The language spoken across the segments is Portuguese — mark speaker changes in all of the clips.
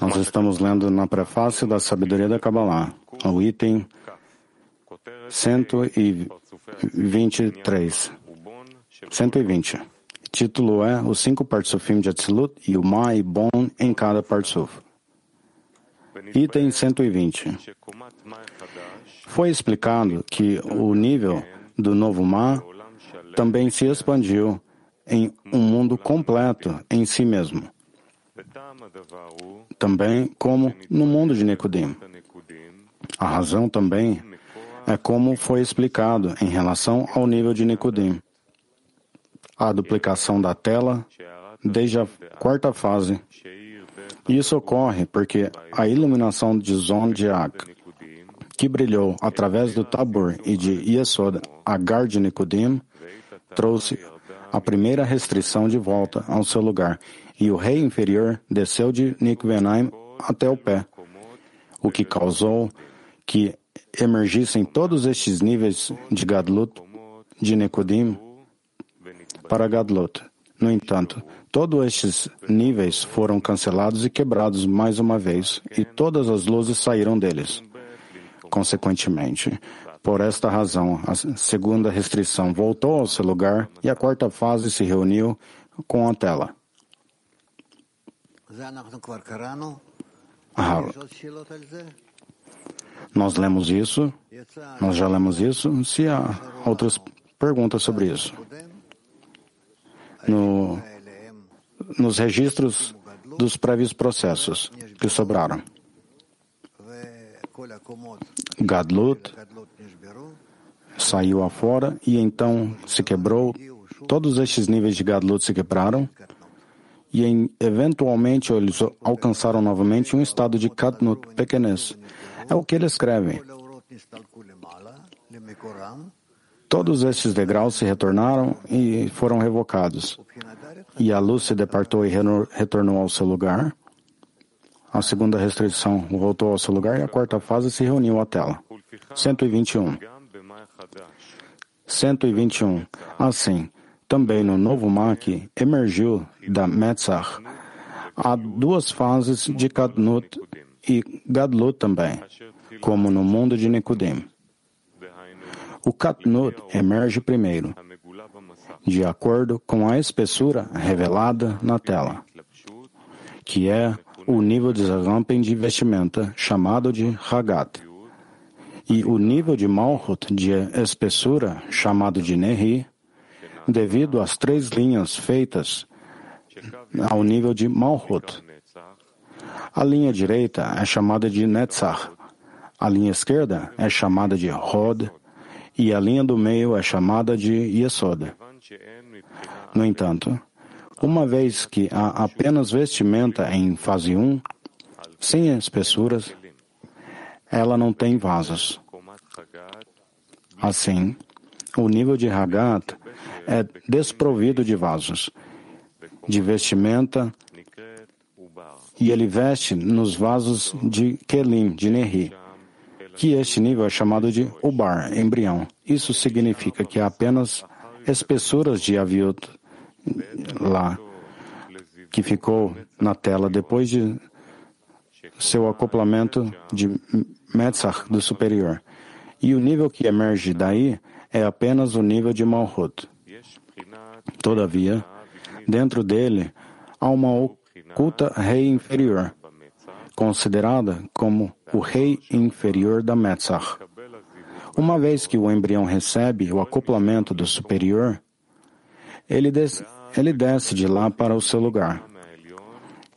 Speaker 1: Nós estamos lendo na prefácio da Sabedoria da Kabbalah, o item 123. 120. Título é Os cinco Partsufim de Atzilut e o Ma e Bon em cada Partsuf. Item 120. Foi explicado que o nível do novo Ma também se expandiu em um mundo completo em si mesmo, também como no mundo de Nicodim. A razão também é como foi explicado em relação ao nível de Nicodim. A duplicação da tela desde a quarta fase. Isso ocorre porque a iluminação de Zondiak, que brilhou através do Tabor e de Yesod Agar de Nicodim, trouxe a primeira restrição de volta ao seu lugar, e o rei inferior desceu de Nikvenaim até o pé, o que causou que emergissem todos estes níveis de Gadlut, de Nekodim, para Gadlut. No entanto, todos estes níveis foram cancelados e quebrados mais uma vez, e todas as luzes saíram deles. Consequentemente, por esta razão, a segunda restrição voltou ao seu lugar e a quarta fase se reuniu com a tela. Ah, nós lemos isso, nós já lemos isso. Se há outras perguntas sobre isso. No, nos registros dos prévios processos que sobraram. Gadlut saiu afora e então se quebrou. Todos estes níveis de Gadlut se quebraram e em, eventualmente eles alcançaram novamente um estado de Katnut pequenez. É o que ele escreve. Todos estes degraus se retornaram e foram revocados. E a luz se departou e retornou ao seu lugar. A segunda restrição voltou ao seu lugar e a quarta fase se reuniu à tela. 121. 121. Assim, também no novo Maqui emergiu da Metzach. Há duas fases de Kadnut e Gadlut também, como no mundo de Nikudim. O Katnut emerge primeiro, de acordo com a espessura revelada na tela, que é o nível de Zagampen de vestimenta, chamado de Hagat, e o nível de Malhut de espessura, chamado de Nehi, devido às três linhas feitas ao nível de Malhut. A linha direita é chamada de Netzach, a linha esquerda é chamada de Hod e a linha do meio é chamada de Yesod. No entanto, uma vez que há apenas vestimenta em fase 1, sem espessuras, ela não tem vasos. Assim, o nível de Hagat é desprovido de vasos, de vestimenta, e ele veste nos vasos de Kelim, de Nehi, que este nível é chamado de Ubar, embrião. Isso significa que há apenas espessuras de aviot lá, que ficou na tela depois de seu acoplamento de Metzach do superior. E o nível que emerge daí é apenas o nível de Malhut. Todavia, dentro dele há uma oculta rei inferior, considerada como o rei inferior da Metzach. Uma vez que o embrião recebe o acoplamento do superior, ele, des ele desce de lá para o seu lugar.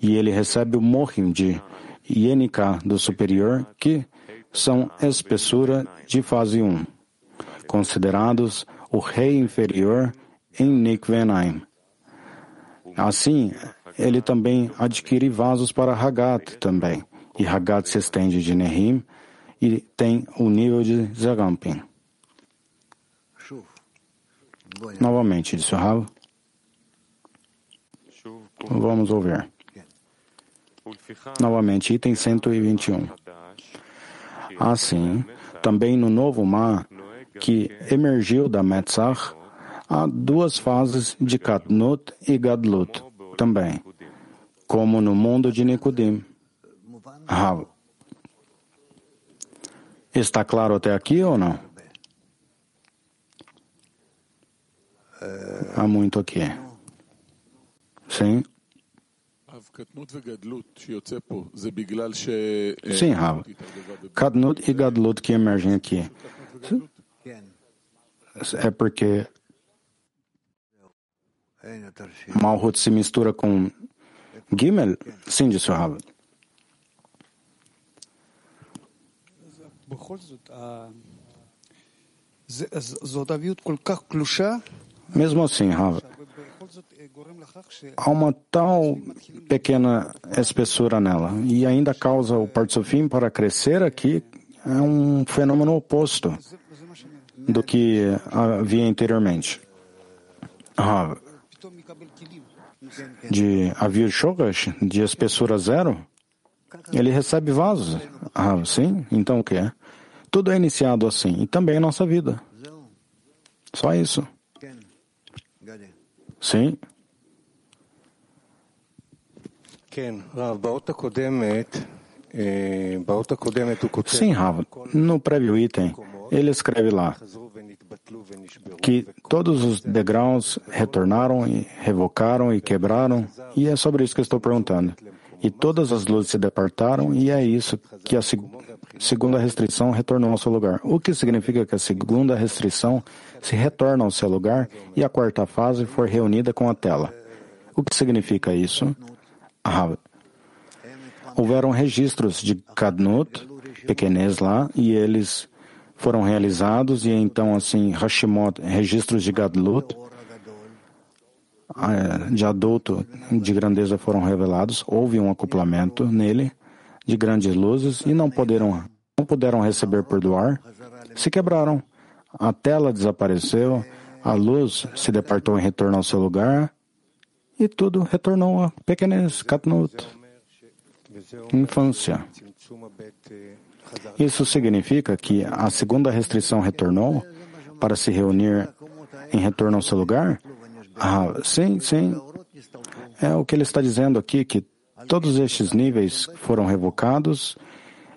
Speaker 1: E ele recebe o mohim de Yenika do superior, que são espessura de fase 1, considerados o rei inferior em Nikvenaim. Assim, ele também adquire vasos para Hagat também, e Hagat se estende de Nehim e tem o nível de Zagampin. Novamente, disse o Rav. Vamos ouvir. Novamente, item 121. Assim, também no novo mar que emergiu da Metzach, Há duas fases de Katnut e Gadlut também, como no mundo de Nicodim. Rav. Está claro até aqui ou não? Há muito aqui. Sim? Sim, Rav. Kadnut e Gadlut que emergem aqui. É porque Malhut se mistura com Gimel? Sim, disse o Rav. Mesmo assim, Rav, há uma tal pequena espessura nela e ainda causa o partsufim para crescer aqui é um fenômeno oposto do que havia anteriormente. Rav, de Avir Shogash, de espessura zero, ele recebe vasos. Ah, sim? Então o que é? Tudo é iniciado assim. E também nossa vida. Só isso. Sim. Sim, Rav. No prévio item, ele escreve lá que todos os degraus retornaram e revocaram e quebraram, e é sobre isso que eu estou perguntando. E todas as luzes se departaram, e é isso que a segunda restrição retornou ao seu lugar. O que significa que a segunda restrição se retorna ao seu lugar e a quarta fase foi reunida com a tela. O que significa isso? Ah, houveram registros de Kadnut, pequenez lá, e eles foram realizados, e então, assim, Hashimot, registros de Gadlut, eh, de adulto de grandeza foram revelados, houve um acoplamento nele de grandes luzes e não puderam, não puderam receber por doar, se quebraram. A tela desapareceu, a luz se departou em retorno ao seu lugar e tudo retornou a pequenez, Katnut, infância. Isso significa que a segunda restrição retornou para se reunir em retorno ao seu lugar? Ah, sim, sim. É o que ele está dizendo aqui, que todos estes níveis foram revocados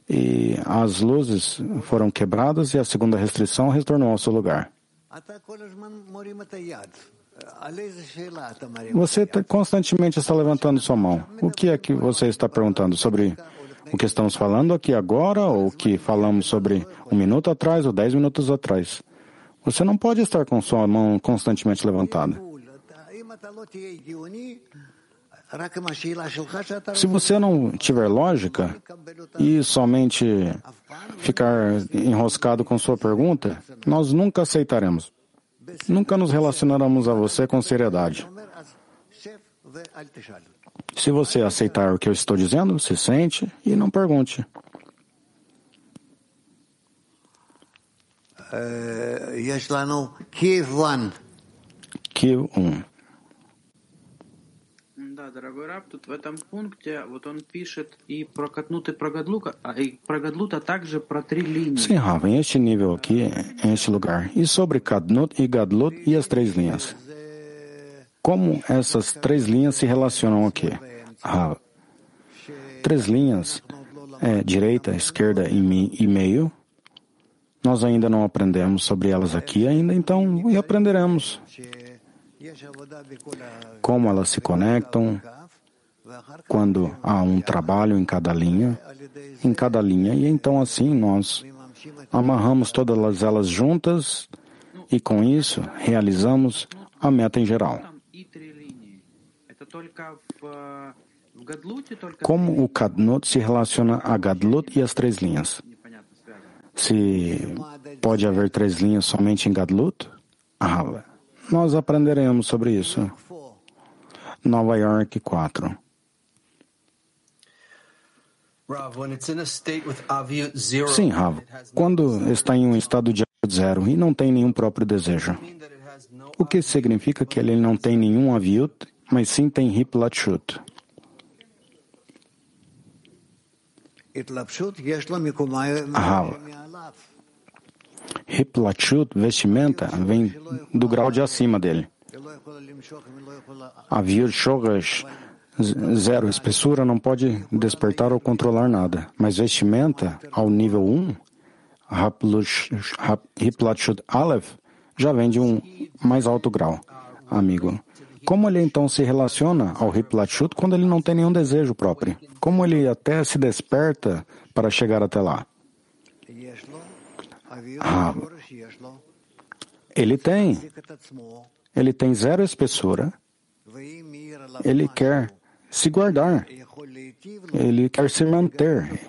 Speaker 1: e as luzes foram quebradas e a segunda restrição retornou ao seu lugar. Você tá, constantemente está levantando sua mão. O que é que você está perguntando sobre o que estamos falando aqui agora ou o que falamos sobre um minuto atrás ou dez minutos atrás. Você não pode estar com sua mão constantemente levantada. Se você não tiver lógica e somente ficar enroscado com sua pergunta, nós nunca aceitaremos. Nunca nos relacionaremos a você com seriedade. Se você aceitar o que eu estou dizendo, se sente e não pergunte. Kiev 1 Kiev 1. Да, дорогой раб, тут в этом пункте вот он пишет и про Катнут, и про Гадлука, и про Гадлут, а также про три линии. Sim, Rafa, este nível aqui, este lugar. E sobre Kadnut e Gadlut e as três linhas. Como essas três linhas se relacionam aqui? Ah, três linhas, é, direita, esquerda e, e meio. Nós ainda não aprendemos sobre elas aqui ainda, então e aprenderemos como elas se conectam quando há um trabalho em cada linha, em cada linha, e então assim nós amarramos todas elas juntas e com isso realizamos a meta em geral. Como o Kadnut se relaciona a Gadlut e as três linhas? Se pode haver três linhas somente em Gadlut? Ah, nós aprenderemos sobre isso. Nova York 4. Sim, Rav. Quando está em um estado de zero e não tem nenhum próprio desejo, o que significa que ele não tem nenhum aviut, mas sim tem hiplatshut. Rav. Hiplachut, vestimenta, vem do grau de acima dele. A Shogash, zero espessura, não pode despertar ou controlar nada. Mas vestimenta, ao nível 1, Hiplachut Aleph, já vem de um mais alto grau, amigo. Como ele então se relaciona ao Hiplachut quando ele não tem nenhum desejo próprio? Como ele até se desperta para chegar até lá? Ah, ele tem. Ele tem zero espessura. Ele quer se guardar. Ele quer se manter.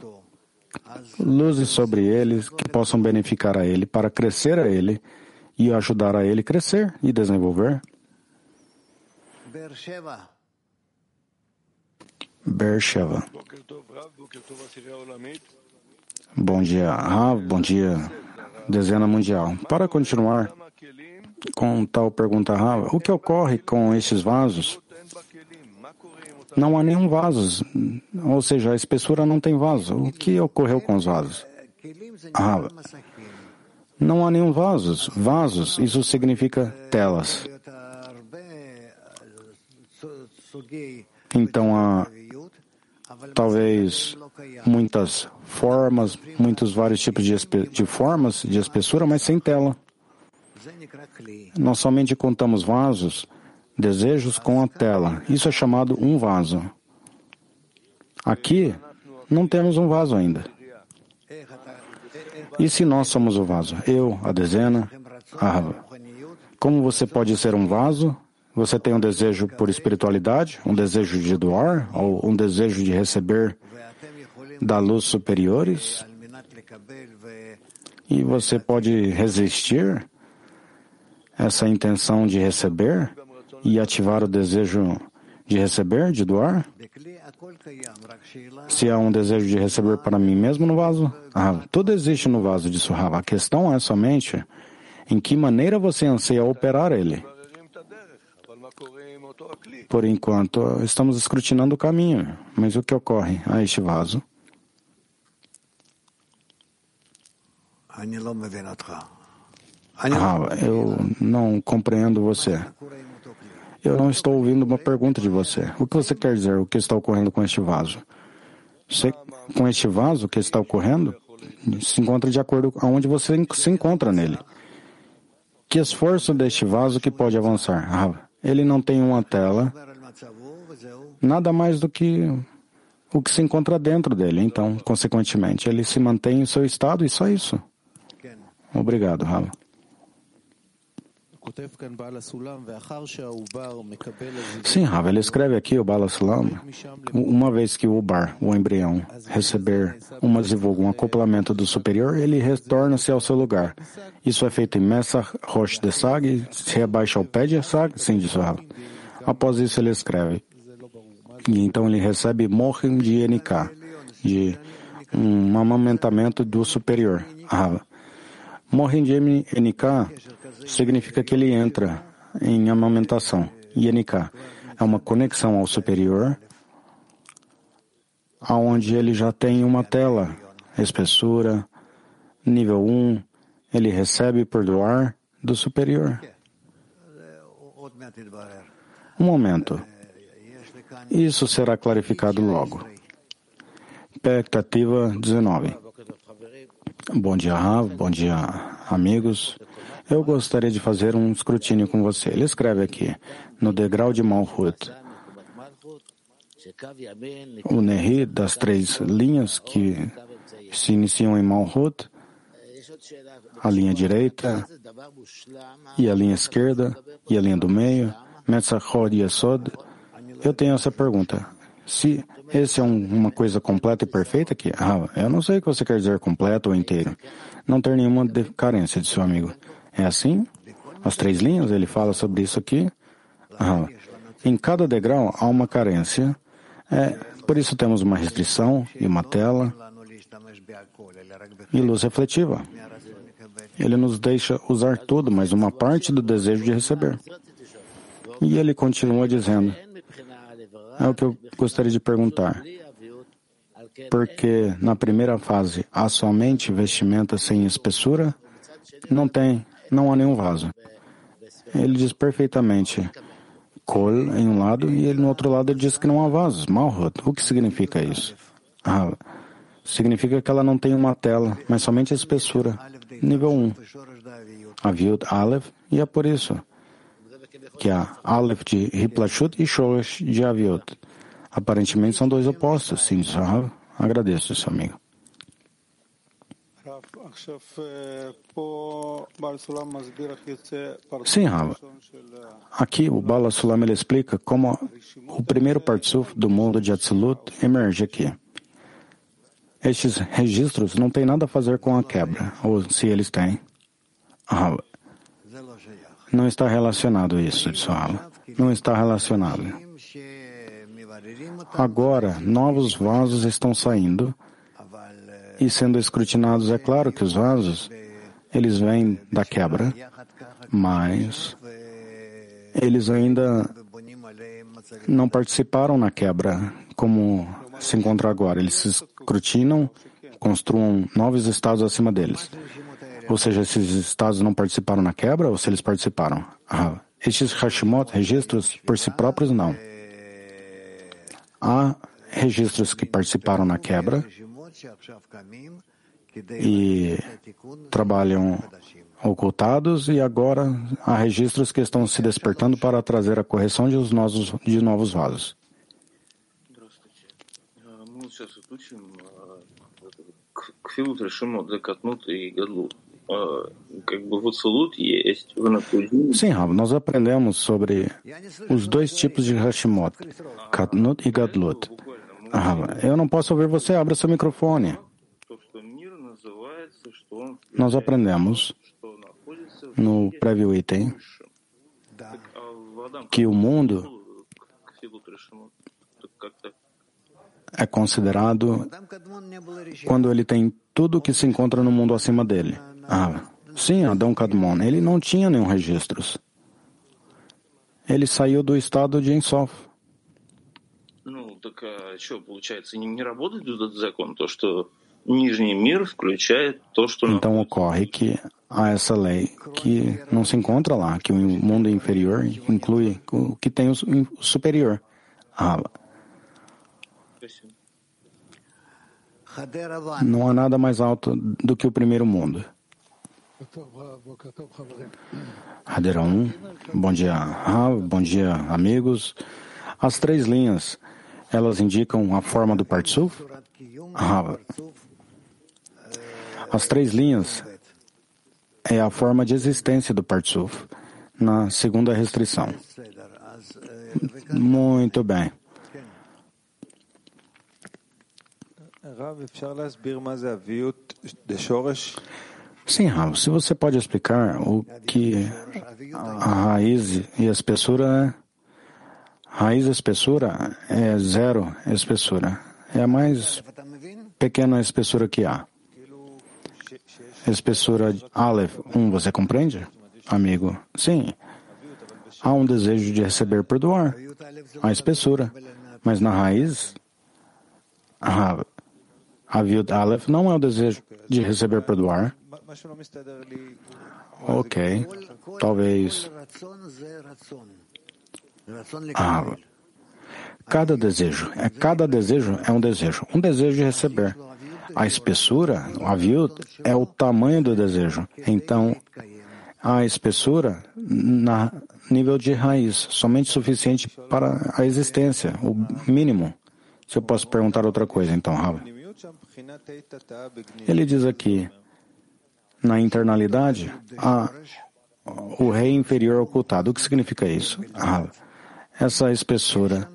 Speaker 1: Luzes sobre eles que possam beneficiar a ele, para crescer a ele e ajudar a ele crescer e desenvolver. Beersheba. Bom dia, Rav. Bom dia, dezena mundial. Para continuar com tal pergunta, Rav, o que ocorre com estes vasos? Não há nenhum vaso, ou seja, a espessura não tem vaso. O que ocorreu com os vasos? Rav, não há nenhum vasos. Vasos, isso significa telas. Então há talvez muitas formas, muitos vários tipos de, de formas de espessura, mas sem tela. Nós somente contamos vasos, desejos com a tela. Isso é chamado um vaso. Aqui não temos um vaso ainda. E se nós somos o vaso? Eu, a dezena, a Rava. Como você pode ser um vaso? Você tem um desejo por espiritualidade, um desejo de doar, ou um desejo de receber da luz superiores? E você pode resistir essa intenção de receber e ativar o desejo de receber, de doar? Se há um desejo de receber para mim mesmo no vaso, ah, tudo existe no vaso de Surrava. A questão é somente em que maneira você anseia operar ele. Por enquanto, estamos escrutinando o caminho, mas o que ocorre a este vaso? Ah, eu não compreendo você. Eu não estou ouvindo uma pergunta de você. O que você quer dizer? O que está ocorrendo com este vaso? Você, com este vaso, o que está ocorrendo se encontra de acordo aonde você se encontra nele. Que esforço deste vaso que pode avançar? Ah, ele não tem uma tela, nada mais do que o que se encontra dentro dele. Então, consequentemente, ele se mantém em seu estado e só isso. Obrigado, Rava. Sim, Rav, ele escreve aqui o Bala Sulam, uma vez que o Bar, o embrião, receber uma zivug, um acoplamento do superior, ele retorna-se ao seu lugar. Isso é feito em Messa Rosh de Sag, se rebaixa ao pé de Sag, sim, diz Rav. Após isso ele escreve. E então ele recebe Mohim de NK, de um amamentamento do superior, Rav. Mohim de NK significa que ele entra em amamentação. Yenika é uma conexão ao superior, aonde ele já tem uma tela, espessura, nível 1, ele recebe por doar do superior. Um momento. Isso será clarificado logo. Expectativa 19. Bom dia, Rav. Bom dia, amigos. Eu gostaria de fazer um escrutínio com você. Ele escreve aqui, no degrau de Malhut, o Nehi das três linhas que se iniciam em Malhut, a linha direita e a linha esquerda e a linha do meio, Metzachod e Yesod. Eu tenho essa pergunta. Se esse é um, uma coisa completa e perfeita aqui, ah, eu não sei o que você quer dizer completo ou inteiro. Não ter nenhuma carência de seu amigo. É assim? As três linhas, ele fala sobre isso aqui. Ah, em cada degrau há uma carência. É, por isso temos uma restrição e uma tela e luz refletiva. Ele nos deixa usar tudo, mas uma parte do desejo de receber. E ele continua dizendo: é o que eu gostaria de perguntar. Porque na primeira fase há somente vestimenta sem espessura não tem, não há nenhum vaso. Ele diz perfeitamente Kol em um lado e ele no outro lado ele diz que não há vasos. Malhut. O que significa isso? Ah, significa que ela não tem uma tela, mas somente a espessura. Nível 1. Aviut Aleph, e é por isso que há Aleph de Hiplashut e Shoresh de Aviut. Aparentemente são dois opostos, sim, Sahav. Agradeço, seu amigo. Sim, Rav. Aqui o Bala Sulam ele explica como o primeiro Partsuf do mundo de Atzilut emerge aqui. Estes registros não têm nada a fazer com a quebra, ou se eles têm. Rav. Não está relacionado isso, disse Não está relacionado. Agora, novos vasos estão saindo e sendo escrutinados. É claro que os vasos, eles vêm da quebra, mas eles ainda não participaram na quebra, como se encontra agora. Eles se escrutinam, construam novos estados acima deles. Ou seja, esses estados não participaram na quebra ou se eles participaram? Ah, estes Hashimot, registros por si próprios, não. Há registros que participaram na quebra e trabalham ocultados e agora há registros que estão se despertando para trazer a correção de, novos, de novos vasos. Sim, Rav, nós aprendemos sobre os dois tipos de Hashimot, Katnut e Gadlut. Rav, eu não posso ouvir você, abra seu microfone. Nós aprendemos no prévio item que o mundo é considerado quando ele tem tudo que se encontra no mundo acima dele. Ah, sim, Adão Kadmon, ele não tinha nenhum registros. Ele saiu do estado de Ensof. Então ocorre que há essa lei que não se encontra lá, que o mundo inferior inclui o que tem o superior. Ah, não há nada mais alto do que o primeiro mundo. Hadera 1, bom dia, Rav, bom dia, amigos. As três linhas, elas indicam a forma do Partsuf? Rav, as três linhas é a forma de existência do Partsuf, na segunda restrição. Muito bem. Sim, Rav, se você pode explicar o que a raiz e a espessura é. Raiz e espessura é zero espessura. É a mais pequena espessura que há. Espessura Aleph 1, um, você compreende, amigo? Sim. Há um desejo de receber por doar. A espessura. Mas na raiz, a Aleph não é o desejo de receber por doar. Ok. Talvez. Ah, cada desejo, é cada desejo é um desejo, um desejo de receber. A espessura, o aviud, é o tamanho do desejo. Então, a espessura na nível de raiz, somente suficiente para a existência, o mínimo. Se eu posso perguntar outra coisa, então, Rav. Ele diz aqui, na internalidade, há o rei inferior ocultado. O que significa isso? Ah, essa espessura,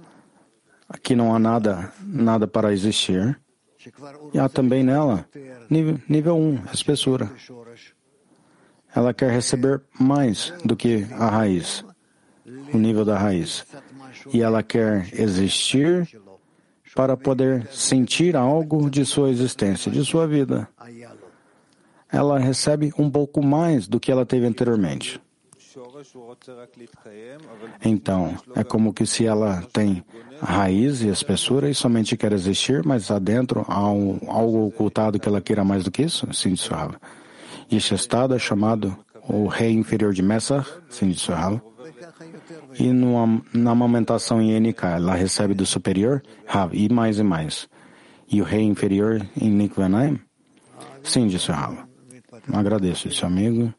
Speaker 1: aqui não há nada, nada para existir. E há também nela, nível, nível 1, um, espessura. Ela quer receber mais do que a raiz, o nível da raiz. E ela quer existir para poder sentir algo de sua existência, de sua vida. Ela recebe um pouco mais do que ela teve anteriormente. Então, é como que se ela tem raiz e espessura e somente quer existir, mas adentro há um, algo ocultado que ela queira mais do que isso? Sim, suave. Este estado é chamado o rei inferior de Messar, sim, ela. E no, na amamentação em NK, ela recebe do superior, Rav, e mais e mais. E o rei inferior em Nikvanaim? Sim, disse Rav. Agradeço esse amigo.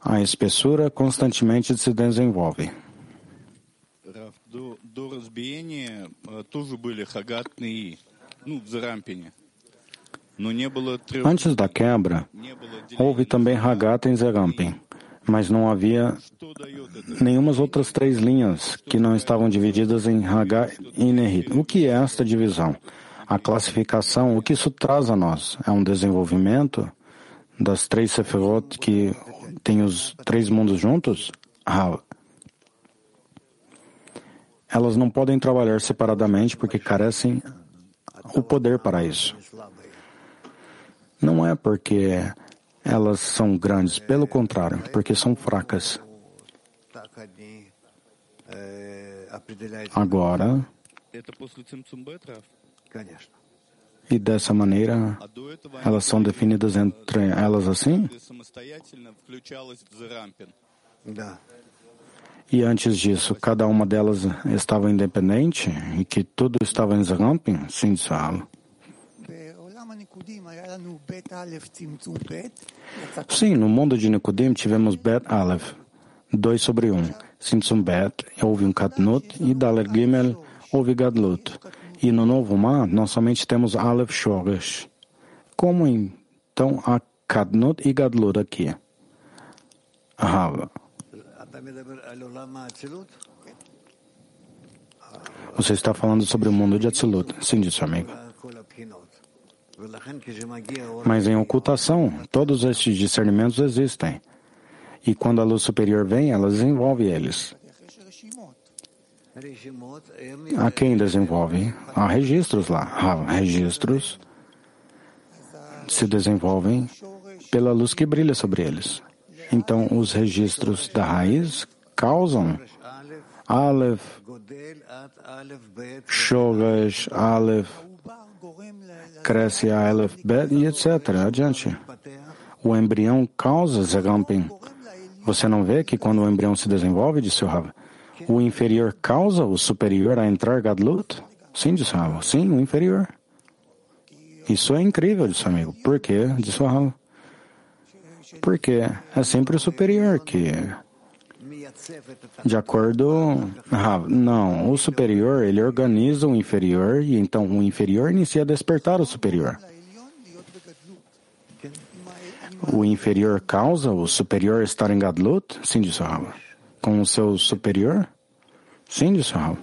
Speaker 1: A espessura constantemente se desenvolve. Antes da quebra, houve também Hagat em Zerampin, mas não havia nenhumas outras três linhas que não estavam divididas em Hagat e Nerit. O que é esta divisão? A classificação, o que isso traz a nós? É um desenvolvimento? Das três Sefirot que tem os três mundos juntos? Ah, elas não podem trabalhar separadamente porque carecem o poder para isso. Não é porque elas são grandes, pelo contrário, porque são fracas. Agora, e dessa maneira, elas são definidas entre elas assim? E antes disso, cada uma delas estava independente e que tudo estava em Zerampin? Sim, Salo. Sim, no mundo de Nikodim tivemos Bet Aleph, 2 sobre 1. Um. Simtsum Bet, houve um Katnut, e Dalet Gimel, houve Gadlut. E no Novo Mar, nós somente temos Aleph Shoresh. Como então há Katnut e Gadlut aqui? Rava. Você está falando sobre o mundo de Atzilut. Sim, disse o amigo. Mas em ocultação, todos estes discernimentos existem. E quando a luz superior vem, ela desenvolve eles. A quem desenvolve? Há registros lá. Há registros se desenvolvem pela luz que brilha sobre eles. Então, os registros da raiz causam Aleph, Shogash, Aleph, cresce a Aleph Bet e etc. Adiante. O embrião causa Zegampin. Você não vê que quando o embrião se desenvolve, disse o Rav, o inferior causa o superior a entrar Gadlut? Sim, disse o Rav. Sim, o inferior. Isso é incrível, disse o amigo. Por quê? Disse o Rav. Porque é sempre o superior que de acordo. não, o superior ele organiza o inferior e então o inferior inicia a despertar o superior. O inferior causa o superior estar em Gadlut? Sim, disse Rav. Com o seu superior? Sim, disse Rav.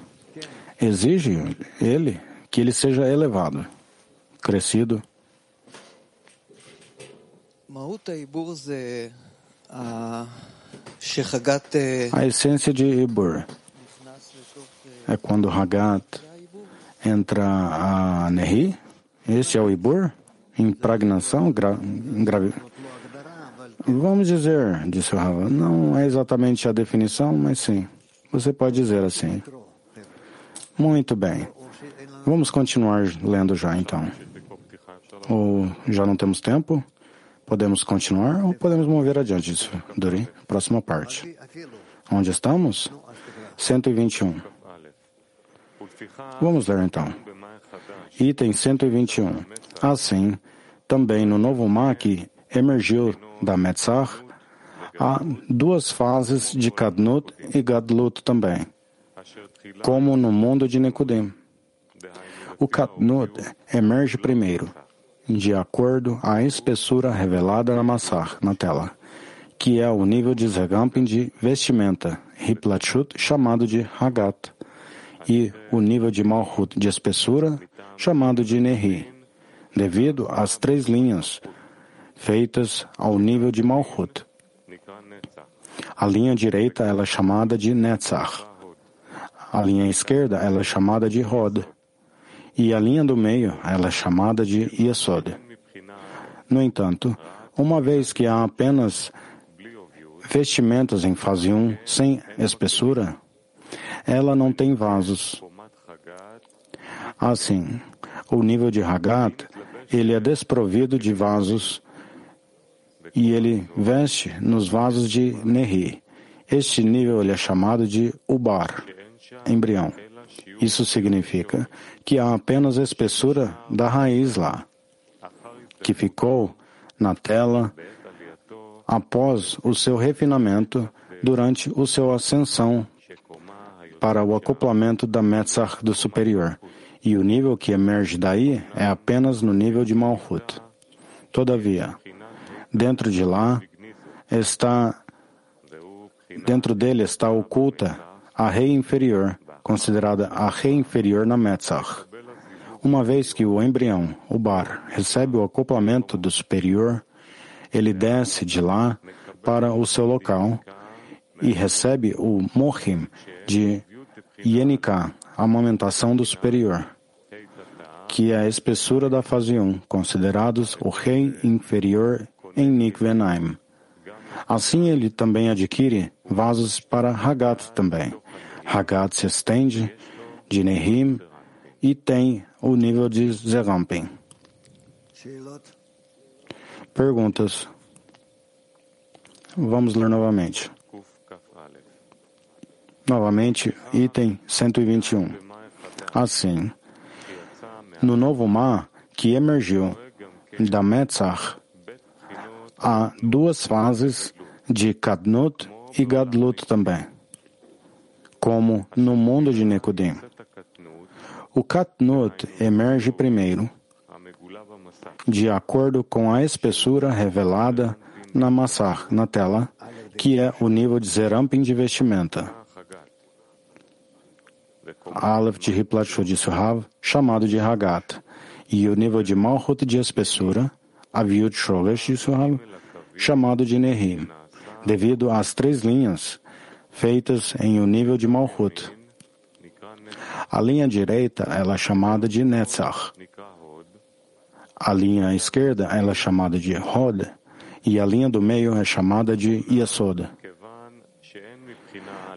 Speaker 1: Exige ele que ele seja elevado, crescido. A essência de Ibur é quando Hagat entra a Nehi. Esse é o Ibur? Impregnação? Gra. Vamos dizer, disse o Rava, não é exatamente a definição, mas sim. Você pode dizer assim. Muito bem. Vamos continuar lendo já então. Ou já não temos tempo? Podemos continuar ou podemos mover adiante, Dori? Próxima parte. Onde estamos? 121. Vamos ler então. Item 121. Assim, também no novo que emergiu da Metzar, há duas fases de Kadnut e Gadlut também, como no mundo de Nekudim. O Kadnut emerge primeiro, de acordo à espessura revelada na massar, na tela, que é o nível de Zegampin de vestimenta, Hiplatchut, chamado de Hagat, e o nível de Malhut de espessura, chamado de Nehi, devido às três linhas feitas ao nível de Malhut. A linha direita ela é chamada de Netzach. A linha esquerda ela é chamada de Hod e a linha do meio ela é chamada de Yesod. No entanto, uma vez que há apenas vestimentas em fase 1 sem espessura, ela não tem vasos. Assim, o nível de Hagat, ele é desprovido de vasos e ele veste nos vasos de Nehi. Este nível ele é chamado de Ubar, embrião. Isso significa que há apenas a espessura da raiz lá, que ficou na tela após o seu refinamento durante o seu ascensão para o acoplamento da Metzach do superior, e o nível que emerge daí é apenas no nível de Malhut. Todavia, dentro de lá está dentro dele está oculta a rei inferior, considerada a rei inferior na Metzach. Uma vez que o embrião, o bar, recebe o acoplamento do superior, ele desce de lá para o seu local e recebe o mohim de Yenika, a amamentação do superior, que é a espessura da fase 1, considerados o rei inferior em Nikvenaim. Assim ele também adquire vasos para Hagat também. Hagat se estende de Nehim e tem o nível de Zerampin. Perguntas. Vamos ler novamente. Novamente, item 121. Assim, no novo mar que emergiu da Metzach, há duas fases de Kadnut e Gadlut também, como no mundo de Nekodim. O Katnut emerge primeiro, de acordo com a espessura revelada na massar, na tela, que é o nível de Zerampin de vestimenta. Aleph de Hiplat de Suhav, chamado de Hagat, e o nível de Malhut de espessura, Aviut Sholesh de Suhav, chamado de Nehim, devido às três linhas feitas em um nível de Malhut. A linha direita ela é chamada de Netzach. A linha esquerda ela é chamada de Hod e a linha do meio é chamada de Yesod.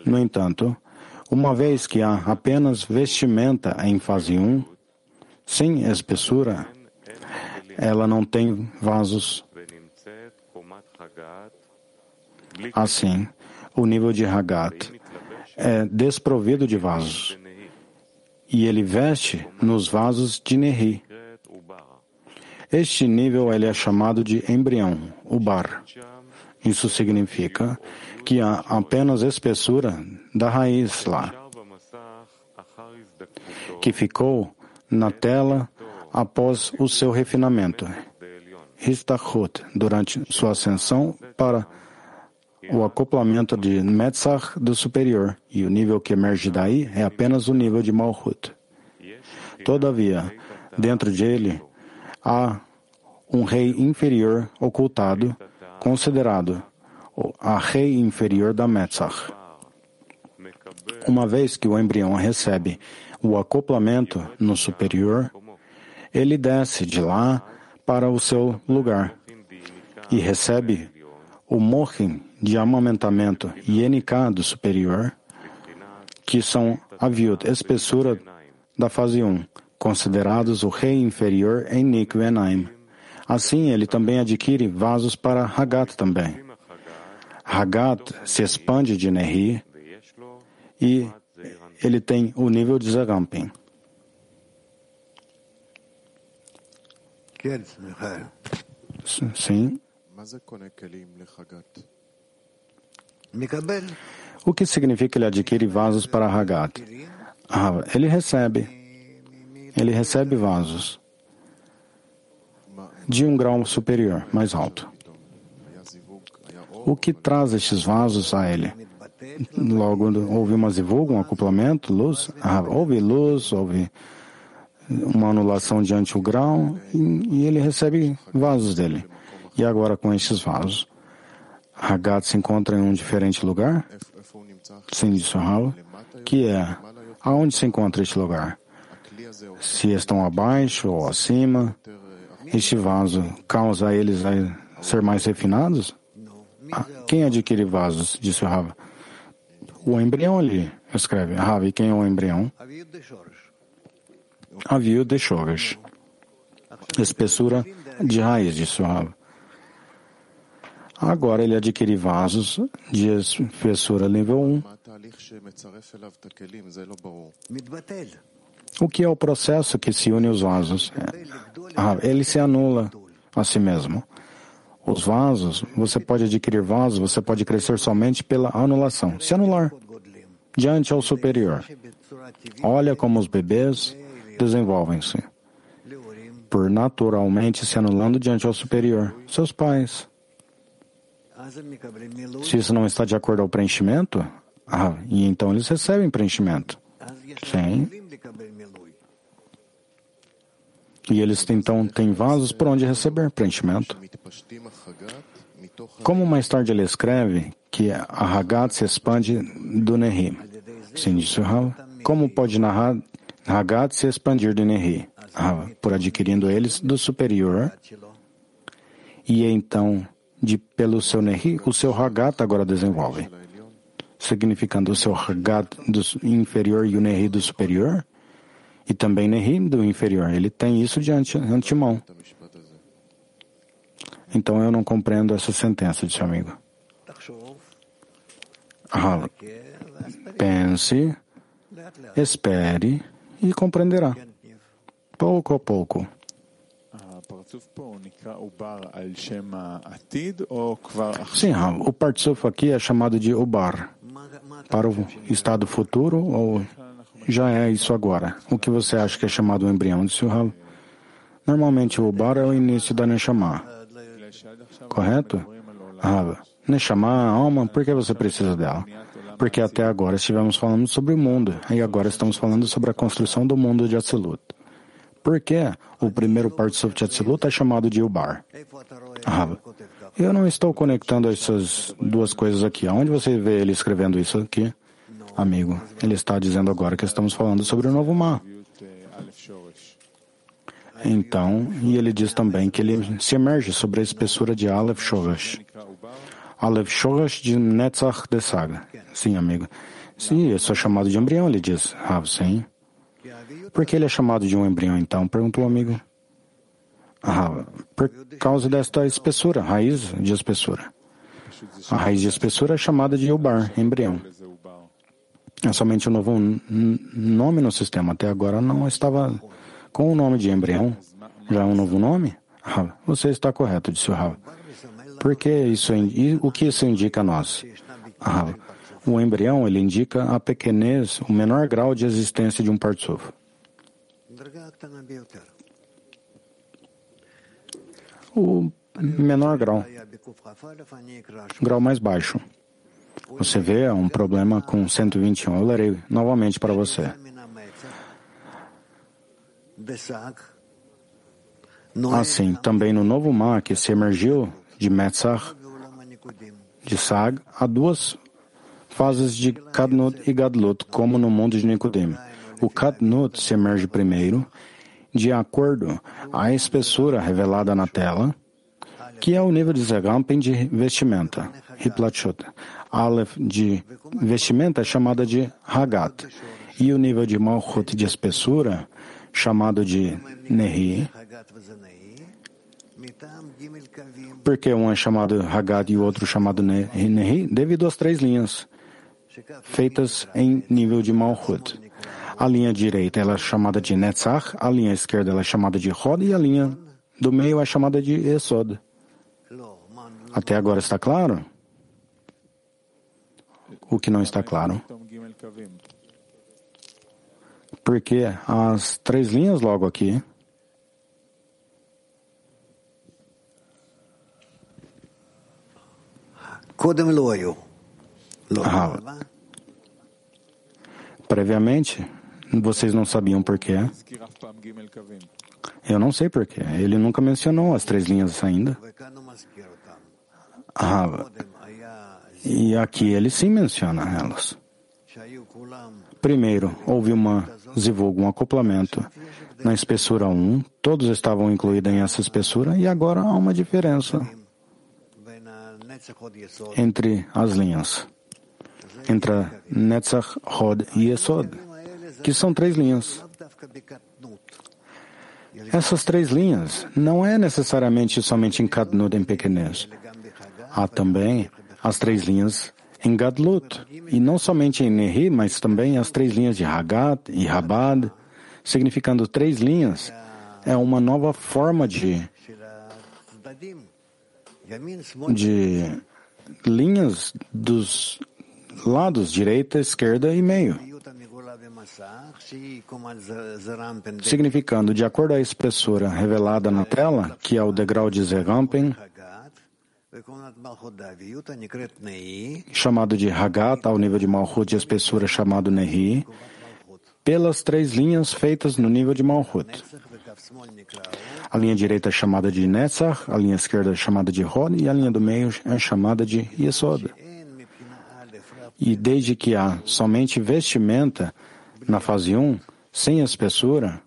Speaker 1: No entanto, uma vez que há apenas vestimenta em fase 1, sem espessura, ela não tem vasos. Assim, o nível de Hagat é desprovido de vasos e ele veste nos vasos de Nehi. Este nível ele é chamado de embrião, o bar. Isso significa que há apenas espessura da raiz lá, que ficou na tela após o seu refinamento, Histachut, durante sua ascensão para o acoplamento de Metzach do superior, e o nível que emerge daí é apenas o nível de Malhut. Todavia, dentro dele há um rei inferior ocultado, considerado a rei inferior da Metzach. Uma vez que o embrião recebe o acoplamento no superior, ele desce de lá para o seu lugar e recebe o mohim de amamentamento INK do superior, que são a viúva espessura da fase 1, considerados o rei inferior em Nikvenaim. Assim, ele também adquire vasos para Hagat também. Hagat se expande de Nehi e ele tem o nível de Zagampin. Sim. O que significa que ele adquire vasos para Hagat? Ah, ele recebe. Ele recebe vasos de um grau superior, mais alto. O que traz estes vasos a ele? Logo, houve uma zivug, um acoplamento, luz, ah, houve luz, houve uma anulação diante o grau, e, e ele recebe vasos dele. E agora com estes vasos, Hagat se encontra em um diferente lugar? Sim, disse o que é aonde se encontra este lugar? Se estão abaixo ou acima, este vaso causa eles a ser mais refinados? Ah, quem adquire vasos? Disse o Rava. O embrião ali, escreve. Rava, e quem é o embrião? havia de Shoresh, espessura de raiz de Suave. Agora ele adquire vasos de espessura nível 1. O que é o processo que se une os vasos? É, ah, ele se anula a si mesmo. Os vasos, você pode adquirir vasos, você pode crescer somente pela anulação. Se anular diante ao superior. Olha como os bebês desenvolvem-se, por naturalmente se anulando diante ao superior, seus pais. Se isso não está de acordo ao preenchimento, ah, e então eles recebem preenchimento. Sim. E eles então têm vasos por onde receber preenchimento. Como mais tarde ele escreve que a Hagat se expande do Nehim. Sim, disse Como pode narrar Hagat se expandir do Nehi, ah, por adquirindo eles do superior, e então, de pelo seu Nehi, o seu Hagat agora desenvolve, significando o seu Hagat do inferior e o Nehi do superior, e também Nehi do inferior. Ele tem isso de antemão. Então eu não compreendo essa sentença de seu amigo.
Speaker 2: Ah,
Speaker 1: pense, espere e compreenderá, pouco a pouco. Sim, o Partsuf aqui é chamado de Ubar, para o estado futuro ou já é isso agora? O que você acha que é chamado o embrião de Suhal? Normalmente o Ubar é o início da Neshama, correto? Ah, Neshama, é alma, por que você precisa dela? porque até agora estivemos falando sobre o mundo e agora estamos falando sobre a construção do mundo de Atzilut. Por que o primeiro Partisuft Atzilut é chamado de Ubar?
Speaker 2: Ah,
Speaker 1: eu não estou conectando essas duas coisas aqui. Aonde você vê ele escrevendo isso aqui? Amigo, ele está dizendo agora que estamos falando sobre o novo mar. Então, e ele diz também que ele se emerge sobre a espessura de Aleph Shorash. Aleph Shorash de Netzach de Saga. Sim, amigo. Sim, eu sou chamado de embrião, ele diz. Ah, sim. Por que ele é chamado de um embrião, então? Perguntou o amigo. Ah, por causa desta espessura, raiz de espessura. A raiz de espessura é chamada de ubar, embrião. É somente um novo nome no sistema. Até agora não estava com o nome de embrião. Já é um novo nome? Ah, você está correto, disse o Rav. Por que isso, o que isso indica a nós? Ah, o embrião ele indica a pequenez, o menor grau de existência de um Partsuf. O menor grau, grau mais baixo. Você vê é um problema com 121. Eu lerei novamente para você. Assim, também no novo mar que se emergiu de Metzach, de Sag, há duas fases de Kadnot e Gadlut, como no mundo de Nicodemo. O Kadnot se emerge primeiro, de acordo à espessura revelada na tela, que é o nível de Zegampen de vestimenta, Hiplachota. Aleph de vestimenta é chamada de Hagat. E o nível de Malchut de espessura, chamado de Nehi, porque um é chamado Hagat e o outro chamado Nehi, devido às três linhas feitas em nível de Malchut. A linha direita ela é chamada de Netzach, a linha esquerda ela é chamada de Rod e a linha do meio é chamada de Esod. Até agora está claro? O que não está claro? Porque as três linhas logo aqui.
Speaker 2: Kodem
Speaker 1: loyo.
Speaker 2: Rava,
Speaker 1: Previamente, vocês não sabiam
Speaker 3: porquê.
Speaker 1: Eu não sei porquê. Ele nunca mencionou as três linhas ainda.
Speaker 2: Rava,
Speaker 1: E aqui ele sim menciona elas. Primeiro, houve uma zivug, um acoplamento. Na espessura 1, todos estavam incluídos em essa espessura e agora há uma diferença entre as linhas entre Netzach, Hod e Esod, que são três linhas. Essas três linhas não é necessariamente somente em Kadnud, em pequenez. Há também as três linhas em Gadlut, e não somente em Nehi, mas também as três linhas de Hagat e Rabad, significando três linhas, é uma nova forma de, de linhas dos lados, direita, esquerda e meio. Significando, de acordo à espessura revelada na tela, que é o degrau de Zerampen, chamado de Hagat, ao nível de Malhut, de espessura chamado Nehi, pelas três linhas feitas no nível de Malhut. A linha direita é chamada de Netzach, a linha esquerda é chamada de Hod e a linha do meio é chamada de Yesod. E desde que há somente vestimenta na fase 1, sem espessura,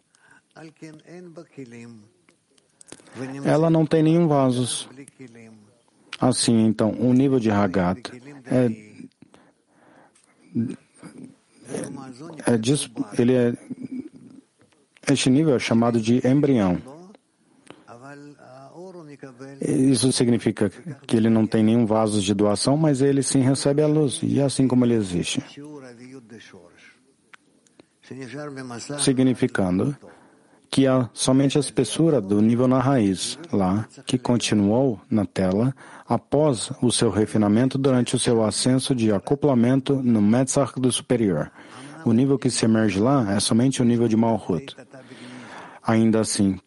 Speaker 1: ela não tem nenhum vasos. Assim, então, o nível de Hagat é, é, é, ele é este nível é chamado de embrião. Isso significa que ele não tem nenhum vaso de doação, mas ele sim recebe a luz, e é assim como ele existe. Significando que há somente a espessura do nível na raiz, lá, que continuou na tela após o seu refinamento durante o seu ascenso de acoplamento no Metzach do superior. O nível que se emerge lá é somente o nível de Malhut. Ainda assim,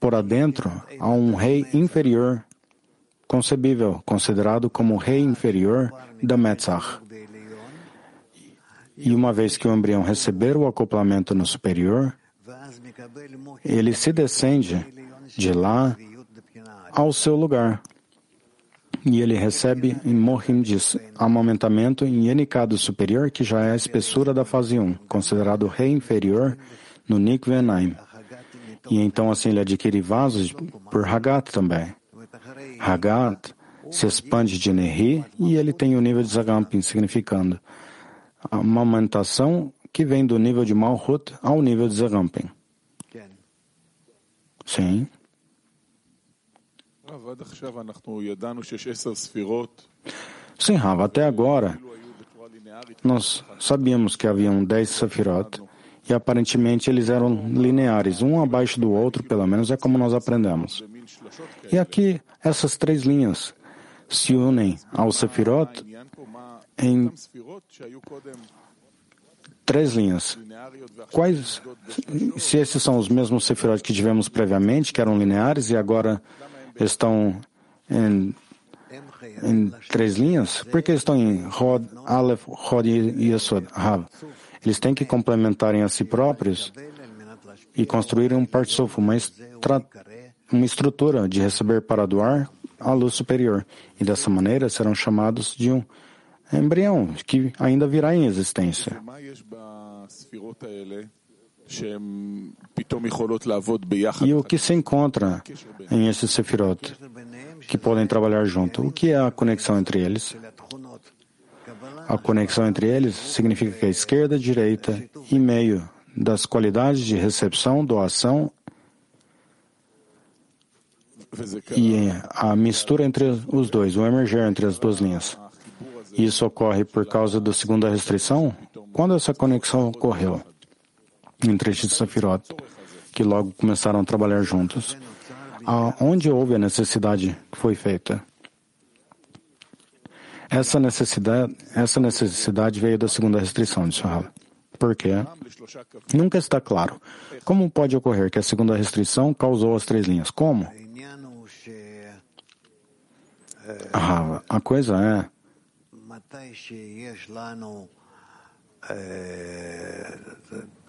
Speaker 1: por adentro a um rei inferior concebível, considerado como rei inferior da Metzach. E uma vez que o embrião receber o acoplamento no superior, ele se descende de lá ao seu lugar. E ele recebe em Mohim de amamentamento em Yenikado superior, que já é a espessura da fase 1, considerado rei inferior no Nikvenaim. E então assim ele adquire vasos por Hagat também. Hagat se expande de Nehi e ele tem o nível de Zagampin, significando uma aumentação que vem do nível de Malhut ao nível de Zagampin. Sim. Sim, Rava, até agora nós sabíamos que haviam dez sefirot e aparentemente eles eram lineares, um abaixo do outro, pelo menos é como nós aprendemos. E aqui, essas três linhas se unem ao Sefirot em três linhas. Quais, se esses são os mesmos Sefirot que tivemos previamente, que eram lineares e agora estão em, em três linhas, por que estão em Rod, Aleph, Rod e Yesod, Rav? Eles têm que complementarem a si próprios e construírem um Partsuf, uma, estra... uma estrutura de receber para doar a luz superior. E dessa maneira serão chamados de um embrião que ainda virá em existência. E o que se encontra em esses sefirot que podem trabalhar junto? O que é a conexão entre eles? A conexão entre eles significa que a esquerda, a direita e meio das qualidades de recepção, doação e a mistura entre os dois, o emerger entre as duas linhas. Isso ocorre por causa da segunda restrição? Quando essa conexão ocorreu entre Shit Safirot, que logo começaram a trabalhar juntos? Onde houve a necessidade que foi feita? Essa necessidade, essa necessidade veio da segunda restrição, disse
Speaker 3: Rava. Porque
Speaker 1: nunca está claro como pode ocorrer que a segunda restrição causou as três linhas. Como? Rava, a coisa é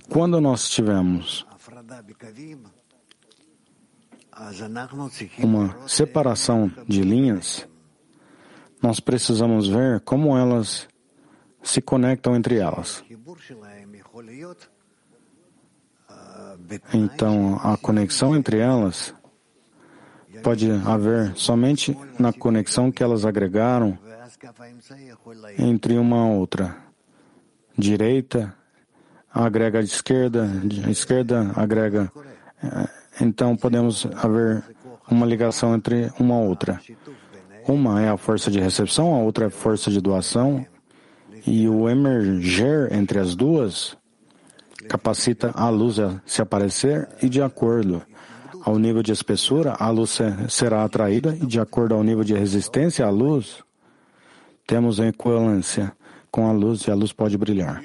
Speaker 1: quando nós tivemos uma separação de linhas, nós precisamos ver como elas se conectam entre elas. Então, a conexão entre elas pode haver somente na conexão que elas agregaram entre uma outra. Direita agrega a esquerda, esquerda agrega. Eh, então, podemos haver uma ligação entre uma outra. Uma é a força de recepção, a outra é a força de doação. E o emerger entre as duas capacita a luz a se aparecer e, de acordo ao nível de espessura, a luz será atraída e, de acordo ao nível de resistência à luz, temos a equivalência com a luz e a luz pode brilhar.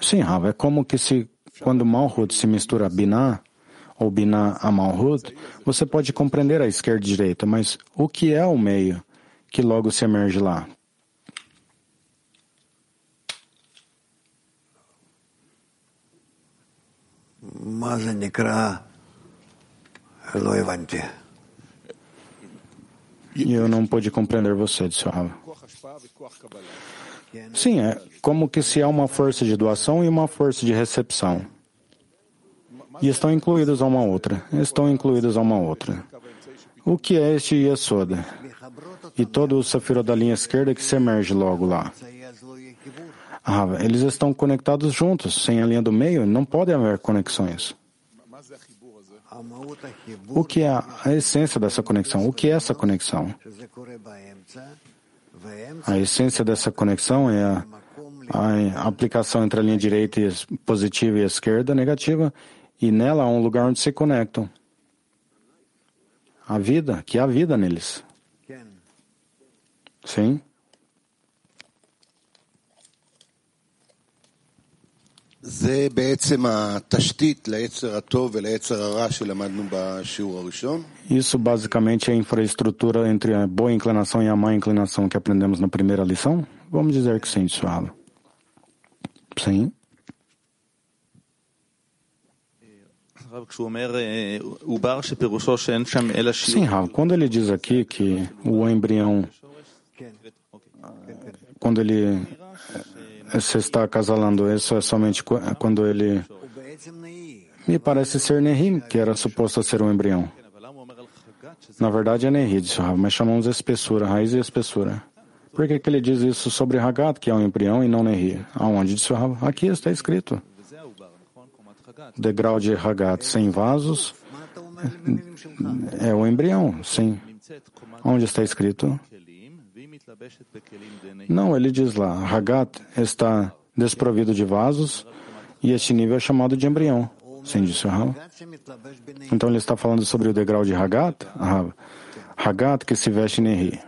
Speaker 1: Sim, Rava, é como que se, quando Malchut se mistura a Binah, ou Binah Amalhut, você pode compreender a esquerda e a direita, mas o que é o meio que logo se emerge lá? E eu não pude compreender você, disse o
Speaker 3: Rava.
Speaker 1: Sim, é como que se há uma força de doação e uma força de recepção e estão incluídos a uma outra, estão incluídos a uma outra. O que é este
Speaker 2: Yasoda?
Speaker 1: E todo o safiro da linha esquerda que se emerge logo lá. Ah, eles estão conectados juntos, sem a linha do meio, não pode haver conexões. O que é a essência dessa conexão? O que é essa conexão? A essência dessa conexão é a, a aplicação entre a linha direita positiva e a esquerda negativa e nela há um lugar onde se conectam. A vida, que há vida neles.
Speaker 2: כן.
Speaker 1: Sim?
Speaker 4: זה בעצם התשתית ליצר הטוב וליצר הרע שלמדנו בשיעור הראשון.
Speaker 1: Isso basicamente é a infraestrutura entre a boa inclinação e a má inclinação que aprendemos na primeira lição? Vamos dizer que sim, Suala. Sim. Sim, Rav, quando ele diz aqui que o embrião, quando ele eh, se está acasalando, é isso é somente quando ele. Me parece ser Nehim, que era suposto ser um embrião. Na verdade é Nehid, mas chamamos espessura, raiz e espessura. Por que, que ele diz isso sobre Hagat, que é um embrião, e não Nehi? Aonde disse Aqui está escrito degrau de Hagat sem vasos é o embrião, sim. Onde está escrito? Não, ele diz lá, Hagat está desprovido de vasos e este nível é chamado de embrião. Sim, disse o Rav. Então ele está falando sobre o degrau de Hagat, ah, Rav. Hagat que se veste Nehi.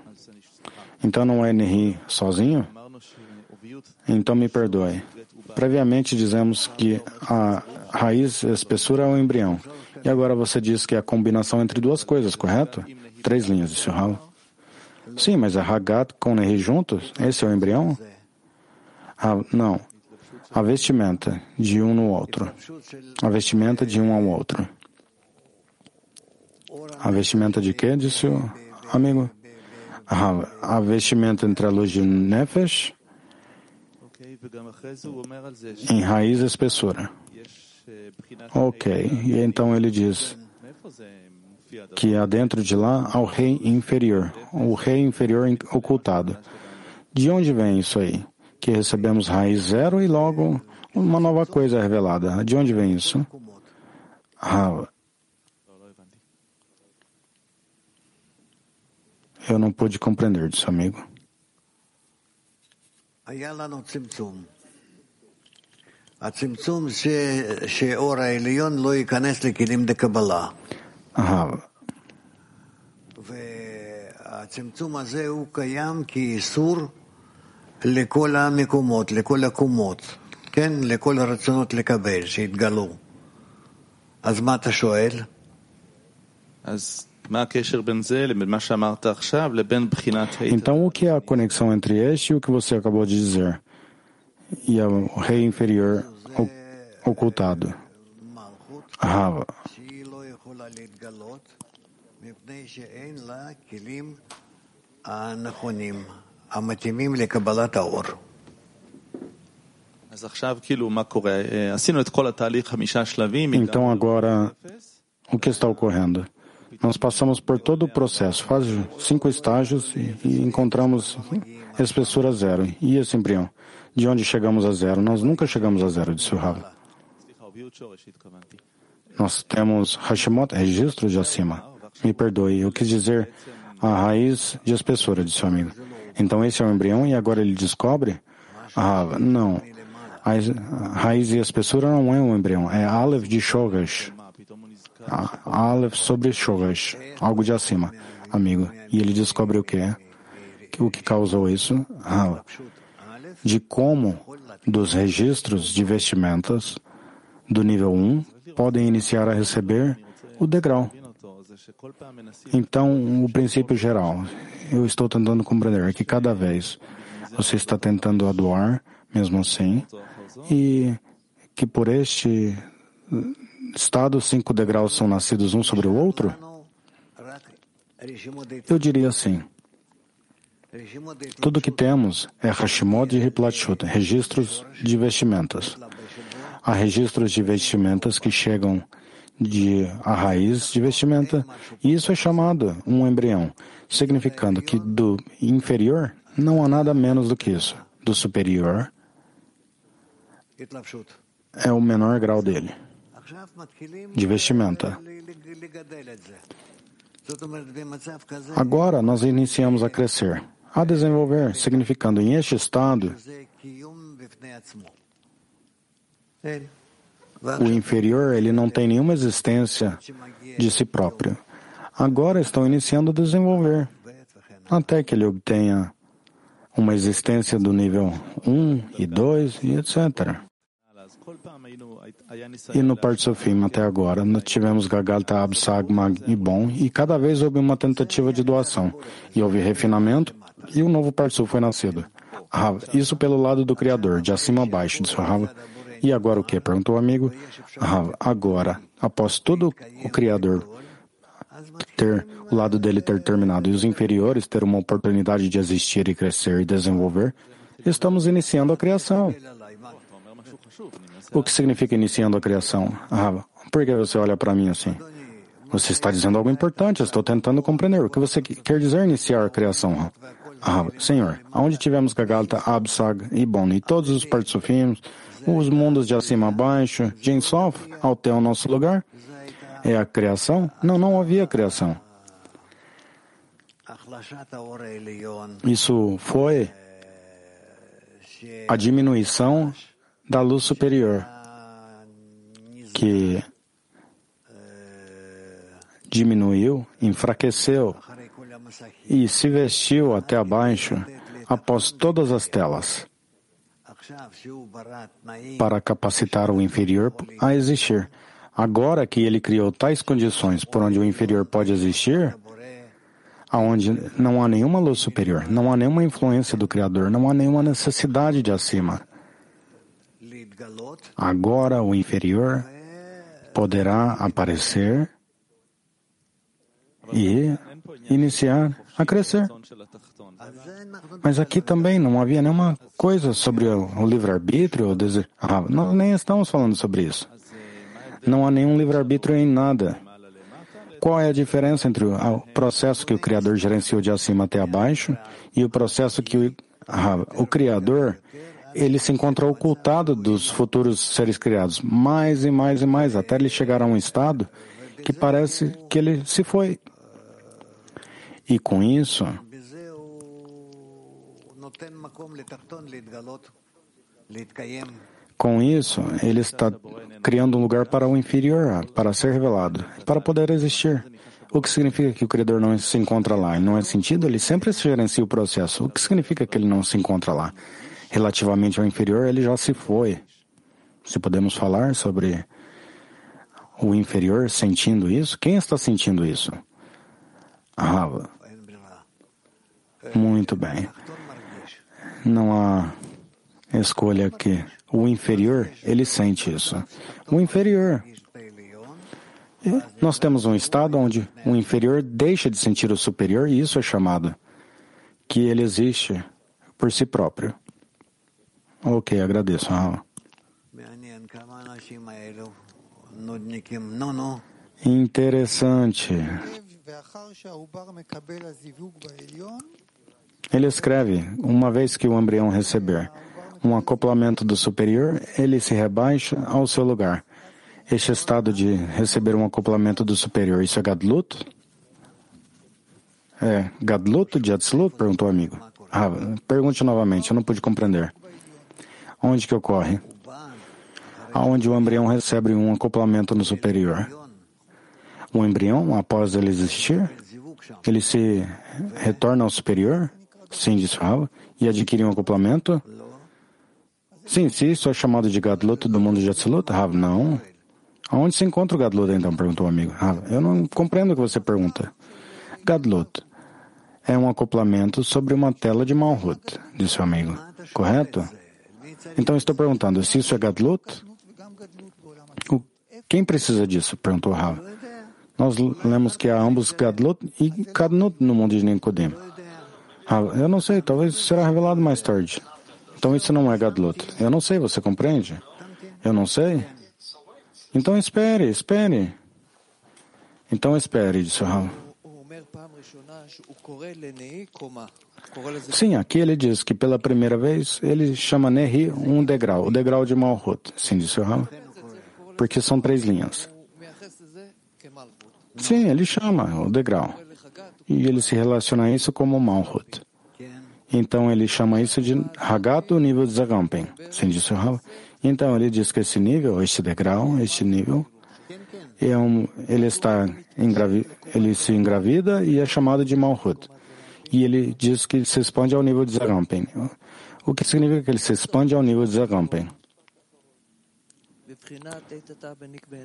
Speaker 1: Então não é Nehi sozinho? Então me perdoe. Previamente dizemos que a raiz, a espessura é o embrião. E agora você diz que é a combinação entre duas coisas, correto? Três linhas de surral. Sim, mas a Hagat com Nehi juntos, esse é o embrião? Não. A vestimenta de um no outro. A vestimenta de um ao outro. A vestimenta de quê? Disse o amigo. A vestimenta entre a luz de Nefesh em raiz é espessura. Ok, e então ele diz que há dentro de lá ao rei inferior, o rei inferior ocultado. De onde vem isso aí? Que recebemos raiz zero e logo uma nova coisa é revelada. De onde vem isso? Ah, eu não pude compreender disso, amigo.
Speaker 2: היה לנו צמצום. הצמצום ש... שאור העליון לא ייכנס לכלים דקבלה. והצמצום הזה הוא קיים כאיסור לכל המקומות, לכל הקומות, כן? לכל הרצונות לקבל, שהתגלו. אז מה אתה שואל?
Speaker 5: אז
Speaker 1: Então, o que é a conexão entre este e o que você acabou de dizer? E é o rei inferior ocultado? Rava. Então, agora, o que está ocorrendo? Nós passamos por todo o processo, faz cinco estágios e, e encontramos espessura zero. E esse embrião? De onde chegamos a zero? Nós nunca chegamos a zero, disse o
Speaker 5: Rav.
Speaker 1: Nós temos Hashimoto, registro de acima. Me perdoe, eu quis dizer a raiz de espessura, disse o amigo. Então esse é o embrião e agora ele descobre? Ah, não. A raiz e espessura não é um embrião, é Aleph de Shogash. Aleph sobre Shogash, algo de acima, amigo. E ele descobre o que é? O que causou isso? Ah, de como dos registros de vestimentas do nível 1 podem iniciar a receber o degrau. Então, o princípio geral, eu estou tentando compreender é que cada vez você está tentando adoar, mesmo assim, e que por este estado cinco degraus são nascidos um sobre o outro? Eu diria assim. Tudo que temos é Hashimod e Riplatchut, registros de vestimentas. Há registros de vestimentas que chegam de a raiz de vestimenta, e isso é chamado um embrião, significando que do inferior não há nada menos do que isso. Do superior é o menor grau dele, de vestimenta. Agora nós iniciamos a crescer a desenvolver, significando em este estado o inferior ele não tem nenhuma existência de si próprio. Agora estão iniciando a desenvolver até que ele obtenha uma existência do nível 1 e 2 e etc. E no Partsofim até agora, nós tivemos Gagalta, Absag, Mag e e cada vez houve uma tentativa de doação, e houve refinamento, e um novo Partsuf foi nascido. Isso pelo lado do Criador, de acima a baixo, disse Rava. E agora o que? Perguntou o amigo. Rava, agora, após todo o Criador ter o lado dele ter terminado e os inferiores ter uma oportunidade de existir e crescer e desenvolver, estamos iniciando a criação. O que significa iniciando a criação? Rava, por que você olha para mim assim? Você está dizendo algo importante, estou tentando compreender. O que você quer dizer iniciar a criação? Ah, Senhor, aonde tivemos Gagalta, Absag e e todos os partsufimos, os mundos de acima a baixo, Jinsof, ter o nosso lugar, é a criação? Não, não havia criação. Isso foi a diminuição da luz superior, que diminuiu, enfraqueceu e se vestiu até abaixo após todas as telas para capacitar o inferior a existir. Agora que ele criou tais condições por onde o inferior pode existir, aonde não há nenhuma luz superior, não há nenhuma influência do Criador, não há nenhuma necessidade de acima. Agora o inferior poderá aparecer e iniciar a crescer. Mas aqui também não havia nenhuma coisa sobre o livre-arbítrio. Ah, nós nem estamos falando sobre isso. Não há nenhum livre-arbítrio em nada. Qual é a diferença entre o processo que o Criador gerenciou de acima até abaixo e o processo que o, ah, o Criador ele se encontra ocultado dos futuros seres criados, mais e mais e mais, até ele chegar a um estado que parece que ele se foi. E com isso, com isso, ele está criando um lugar para o inferior, para ser revelado, para poder existir. O que significa que o Criador não se encontra lá? Não é sentido? Ele sempre gerencia o processo. O que significa que ele não se encontra lá? Relativamente ao inferior, ele já se foi. Se podemos falar sobre o inferior sentindo isso, quem está sentindo isso? Rava. Muito bem. Não há escolha aqui. O inferior, ele sente isso. O inferior. nós temos um estado onde o inferior deixa de sentir o superior e isso é chamado que ele existe por si próprio. Ok, agradeço, Rava. Interessante. Ele escreve: uma vez que o embrião receber um acoplamento do superior, ele se rebaixa ao seu lugar. Este estado de receber um acoplamento do superior, isso é Gadlut? É, Gadlut de Atzlut? Perguntou o amigo. Ah, pergunte novamente, eu não pude compreender. Onde que ocorre? Aonde o embrião recebe um acoplamento no superior. O embrião, após ele existir, ele se retorna ao superior? Disse Rava, e adquire um acoplamento? Sim, se isso é chamado de Gadlut do mundo de Atzilut, Rav, não. Aonde se encontra o Gadlut, então? Perguntou o amigo. Rav, eu não compreendo o que você pergunta. Gadlut é um acoplamento sobre uma tela de Malhut, disse o amigo. Correto? Então estou perguntando, se isso é Gadlut? Quem precisa disso? Perguntou Rav. Nós lemos que há ambos Gadlut e Gadnut no mundo de Nicodim. Rav, eu não sei, talvez será revelado mais tarde. Então isso não é Gadlut. Eu não sei, você compreende? Eu não sei? Então espere, espere. Então espere, disse Rav. Sim, aqui ele diz que pela primeira vez ele chama Nehi um degrau, o degrau de Malhut. Sim, disse o Rav. Porque são três linhas. Sim, ele chama o degrau. E ele se relaciona a isso como Malhut. Então ele chama isso de Hagat do nível de Zagampen. Sim, disse o Rav. Então ele diz que esse nível, este degrau, este nível, é um, ele está engravi, ele se engravida e é chamado de Malhut. E ele diz que se expande ao nível de Zagampen. O que significa que ele se expande ao nível de Zagampen?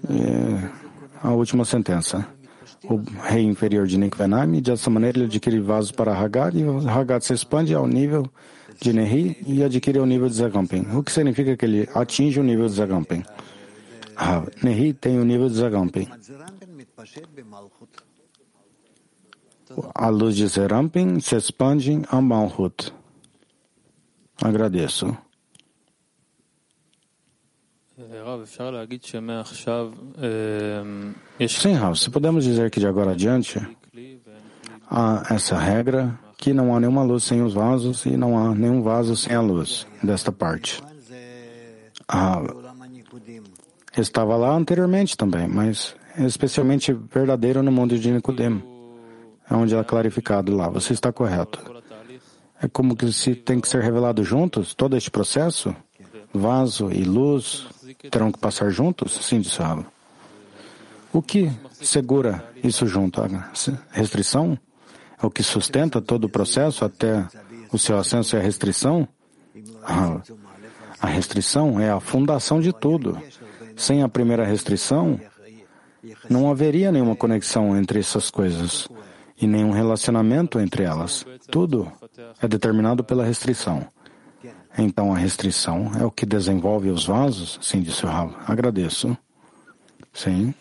Speaker 1: É a última sentença. O rei inferior de Nikvenaim, dessa maneira ele adquire vasos para Hagat e Hagat se expande ao nível de Nehi e adquire o nível de Zagampen. O que significa que ele atinge o nível de Zagampen? Ah, Nehi tem o nível de Zagampen. A luz de Zerampin se expande a Malhut. Agradeço. Sim, Rav, se podemos dizer que de agora adiante há essa regra que não há nenhuma luz sem os vasos e não há nenhum vaso sem a luz desta parte. Ah, estava lá anteriormente também, mas é especialmente verdadeiro no mundo de Nicodemo, é onde é clarificado lá. Você está correto. É como que se tem que ser revelado juntos todo este processo, vaso e luz terão que passar juntos? Sim, disse Rava. O que segura isso junto? A restrição? É o que sustenta todo o processo até o seu ascenso e a restrição? A restrição é a fundação de tudo. Sem a primeira restrição, não haveria nenhuma conexão entre essas coisas e nenhum relacionamento entre elas. Tudo é determinado pela restrição. Então a restrição é o que desenvolve os vasos? Sim, disse o Rav. Agradeço. Sim.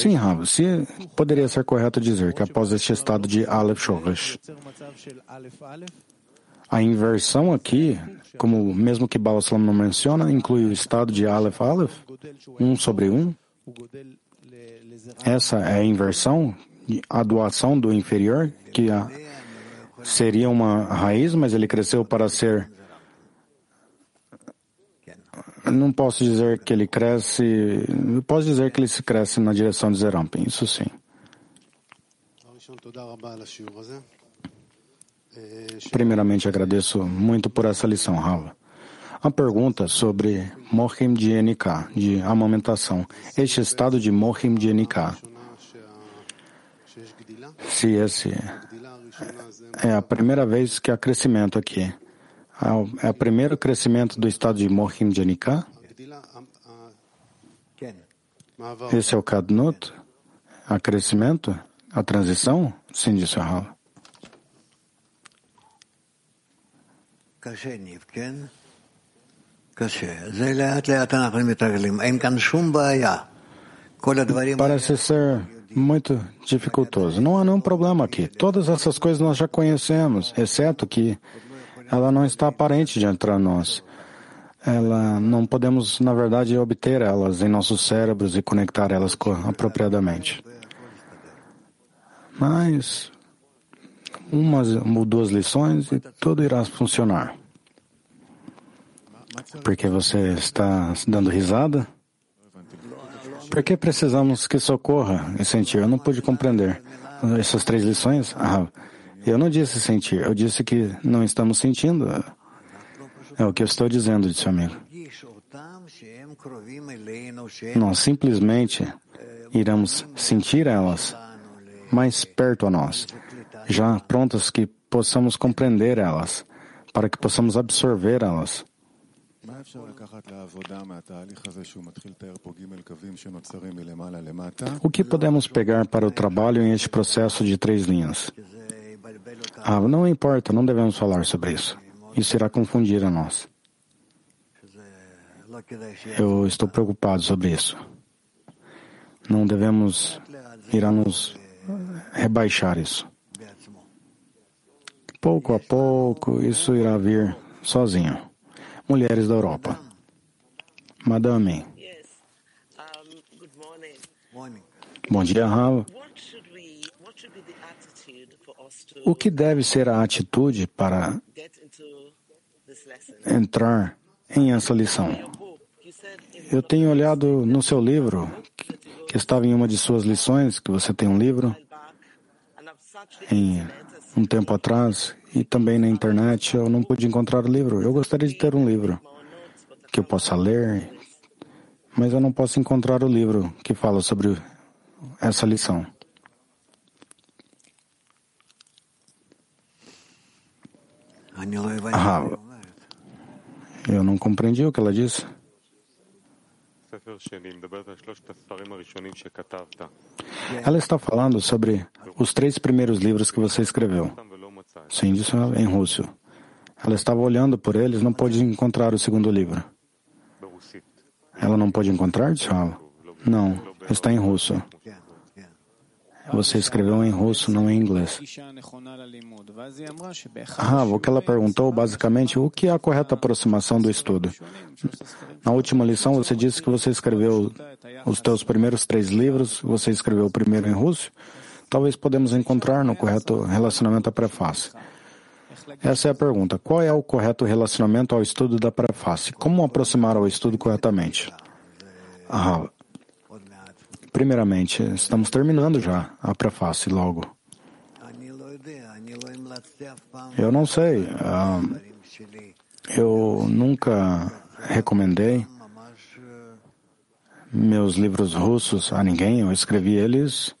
Speaker 1: Sim, Rav, se poderia ser correto dizer que após este estado de Aleph Shoresh, a inversão aqui, como mesmo que Baal não menciona, inclui o estado de Aleph Aleph, um sobre um. Essa é a inversão, a doação do inferior, que a, seria uma raiz, mas ele cresceu para ser. Não posso dizer que ele cresce. Posso dizer que ele se cresce na direção de Zerampin, isso sim. Primeiramente, agradeço muito por essa lição, Rava. A pergunta sobre Mohim de NK, de amamentação. Este estado de Mohim de NK, se esse é a primeira vez que há crescimento aqui, é o primeiro crescimento do estado de Mohim de NK? Esse é o Kadnut? A crescimento? A transição? Sim, disse Rava. Parece ser muito dificultoso. Não há nenhum problema aqui. Todas essas coisas nós já conhecemos, exceto que ela não está aparente diante de nós. Ela não podemos, na verdade, obter elas em nossos cérebros e conectar elas apropriadamente. Mas umas ou duas lições e tudo irá funcionar. Porque você está dando risada? Por que precisamos que socorra e sentir? Eu não pude compreender essas três lições. Ah, eu não disse sentir, eu disse que não estamos sentindo. É o que eu estou dizendo, disse o amigo. Nós simplesmente iremos sentir elas mais perto a nós, já prontas que possamos compreender elas, para que possamos absorver elas. O que podemos pegar para o trabalho em este processo de três linhas? Ah, não importa, não devemos falar sobre isso. Isso irá confundir a nós. Eu estou preocupado sobre isso. Não devemos irá nos rebaixar isso. Pouco a pouco, isso irá vir sozinho. Mulheres da Europa. Madame. Bom dia, Rav. O que deve ser a atitude para entrar em essa lição? Eu tenho olhado no seu livro, que estava em uma de suas lições, que você tem um livro, em um tempo atrás, e também na internet eu não pude encontrar o livro. Eu gostaria de ter um livro que eu possa ler, mas eu não posso encontrar o livro que fala sobre essa lição. Ah, eu não compreendi o que ela disse. Ela está falando sobre os três primeiros livros que você escreveu. Sim, disse em russo. Ela estava olhando por eles, não pôde encontrar o segundo livro. Ela não pôde encontrar, disse ela? Não, está em russo. Você escreveu em russo, não em inglês. Ah, o que ela perguntou, basicamente, o que é a correta aproximação do estudo? Na última lição, você disse que você escreveu os teus primeiros três livros, você escreveu o primeiro em russo. Talvez podemos encontrar no correto relacionamento à prefácie. Essa é a pergunta. Qual é o correto relacionamento ao estudo da prefácie? Como aproximar ao estudo corretamente? Ah, Primeiramente, estamos terminando já a prefácie logo. Eu não sei. Ah, eu nunca recomendei meus livros russos a ninguém. Eu escrevi eles,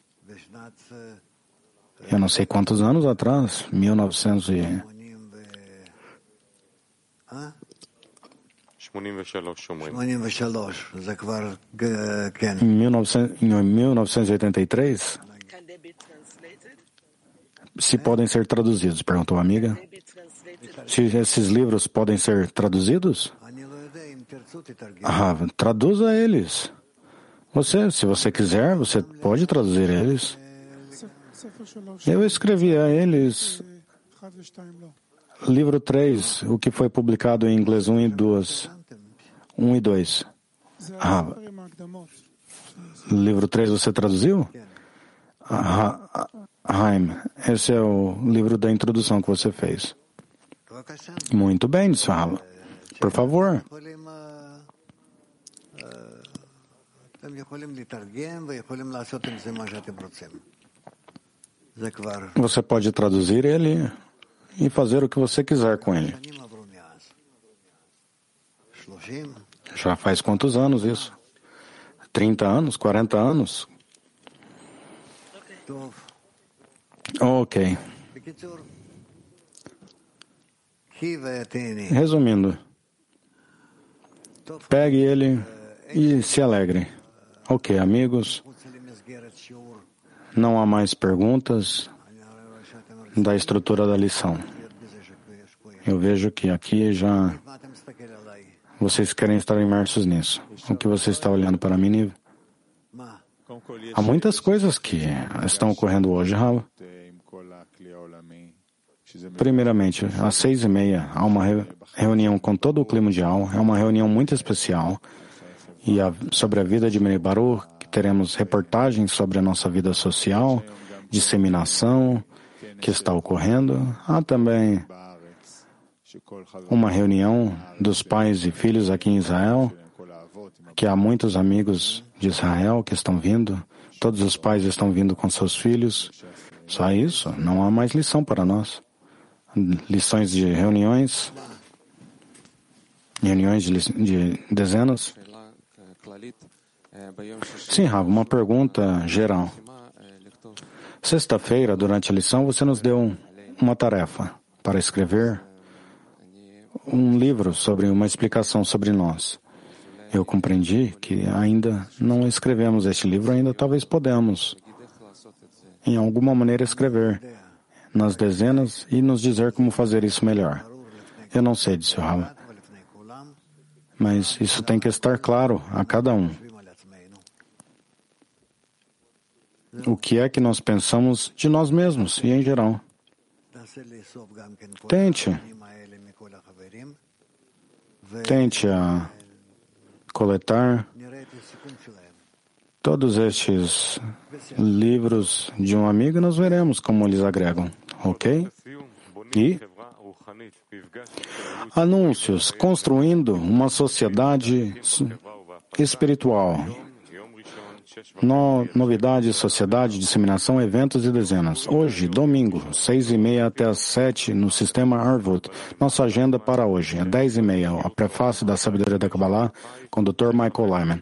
Speaker 1: eu não sei quantos anos atrás, 1900 e... em 1983, se podem ser traduzidos, perguntou a amiga. Se esses livros podem ser traduzidos? Ah, traduza eles. Você, se você quiser, você pode traduzir eles. Eu escrevi a eles livro 3, o que foi publicado em inglês 1 e 2. 1 e 2. Ah, livro 3 você traduziu? Ah, esse é o livro da introdução que você fez. Muito bem, Swala. Por favor. Você pode traduzir ele e fazer o que você quiser com ele. Já faz quantos anos isso? 30 anos? 40 anos? Ok. Resumindo, pegue ele e se alegre. Ok, amigos. Não há mais perguntas da estrutura da lição. Eu vejo que aqui já vocês querem estar imersos nisso. O que você está olhando para mim, Há muitas coisas que estão ocorrendo hoje, Rav. Primeiramente, às seis e meia, há uma reunião com todo o clima mundial. É uma reunião muito especial e a, sobre a vida de Meir Baruch, que teremos reportagens sobre a nossa vida social, disseminação que está ocorrendo. Há também uma reunião dos pais e filhos aqui em Israel, que há muitos amigos de Israel que estão vindo, todos os pais estão vindo com seus filhos. Só isso, não há mais lição para nós. Lições de reuniões, reuniões de, de dezenas. Sim, Rav, uma pergunta geral. Sexta-feira, durante a lição, você nos deu uma tarefa para escrever um livro sobre uma explicação sobre nós. Eu compreendi que ainda não escrevemos este livro, ainda talvez podemos, em alguma maneira, escrever nas dezenas e nos dizer como fazer isso melhor. Eu não sei, disse o
Speaker 2: Rama,
Speaker 1: mas isso tem que estar claro a cada um. O que é que nós pensamos de nós mesmos e em geral? Tente Tente a coletar todos estes livros de um amigo e nós veremos como eles agregam, ok? E anúncios construindo uma sociedade espiritual no, novidades, sociedade, disseminação, eventos e dezenas. Hoje, domingo, seis e meia até as sete, no sistema Arvut. Nossa agenda para hoje, é dez e meia, a prefácio da Sabedoria da Kabbalah, com o Dr. Michael Lyman.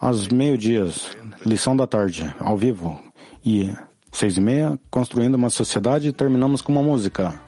Speaker 1: Às meio-dias, lição da tarde, ao vivo. E seis e meia, construindo uma sociedade, terminamos com uma música.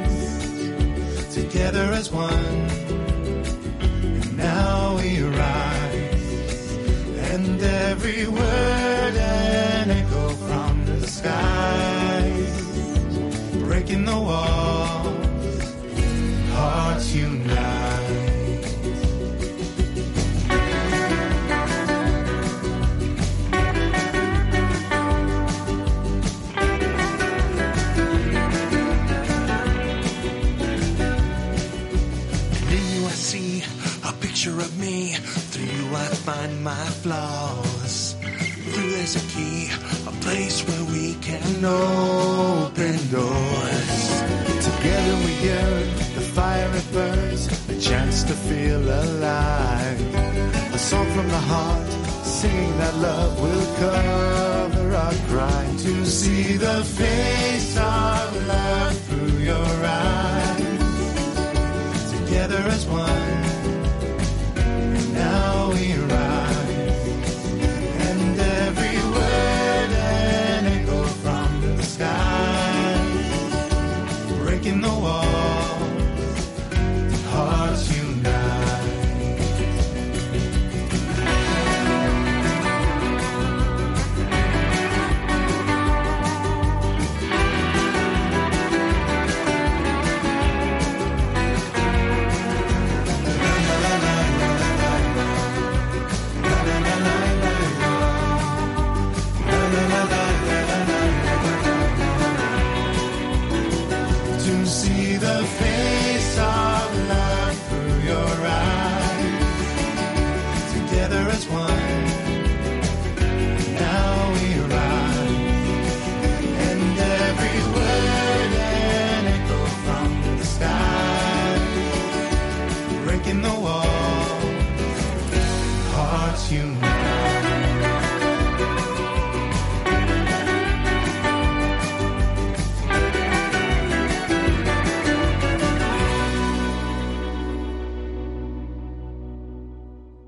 Speaker 6: Together as one, and now we rise. And every word an echo from the skies. Breaking the walls, hearts unite. because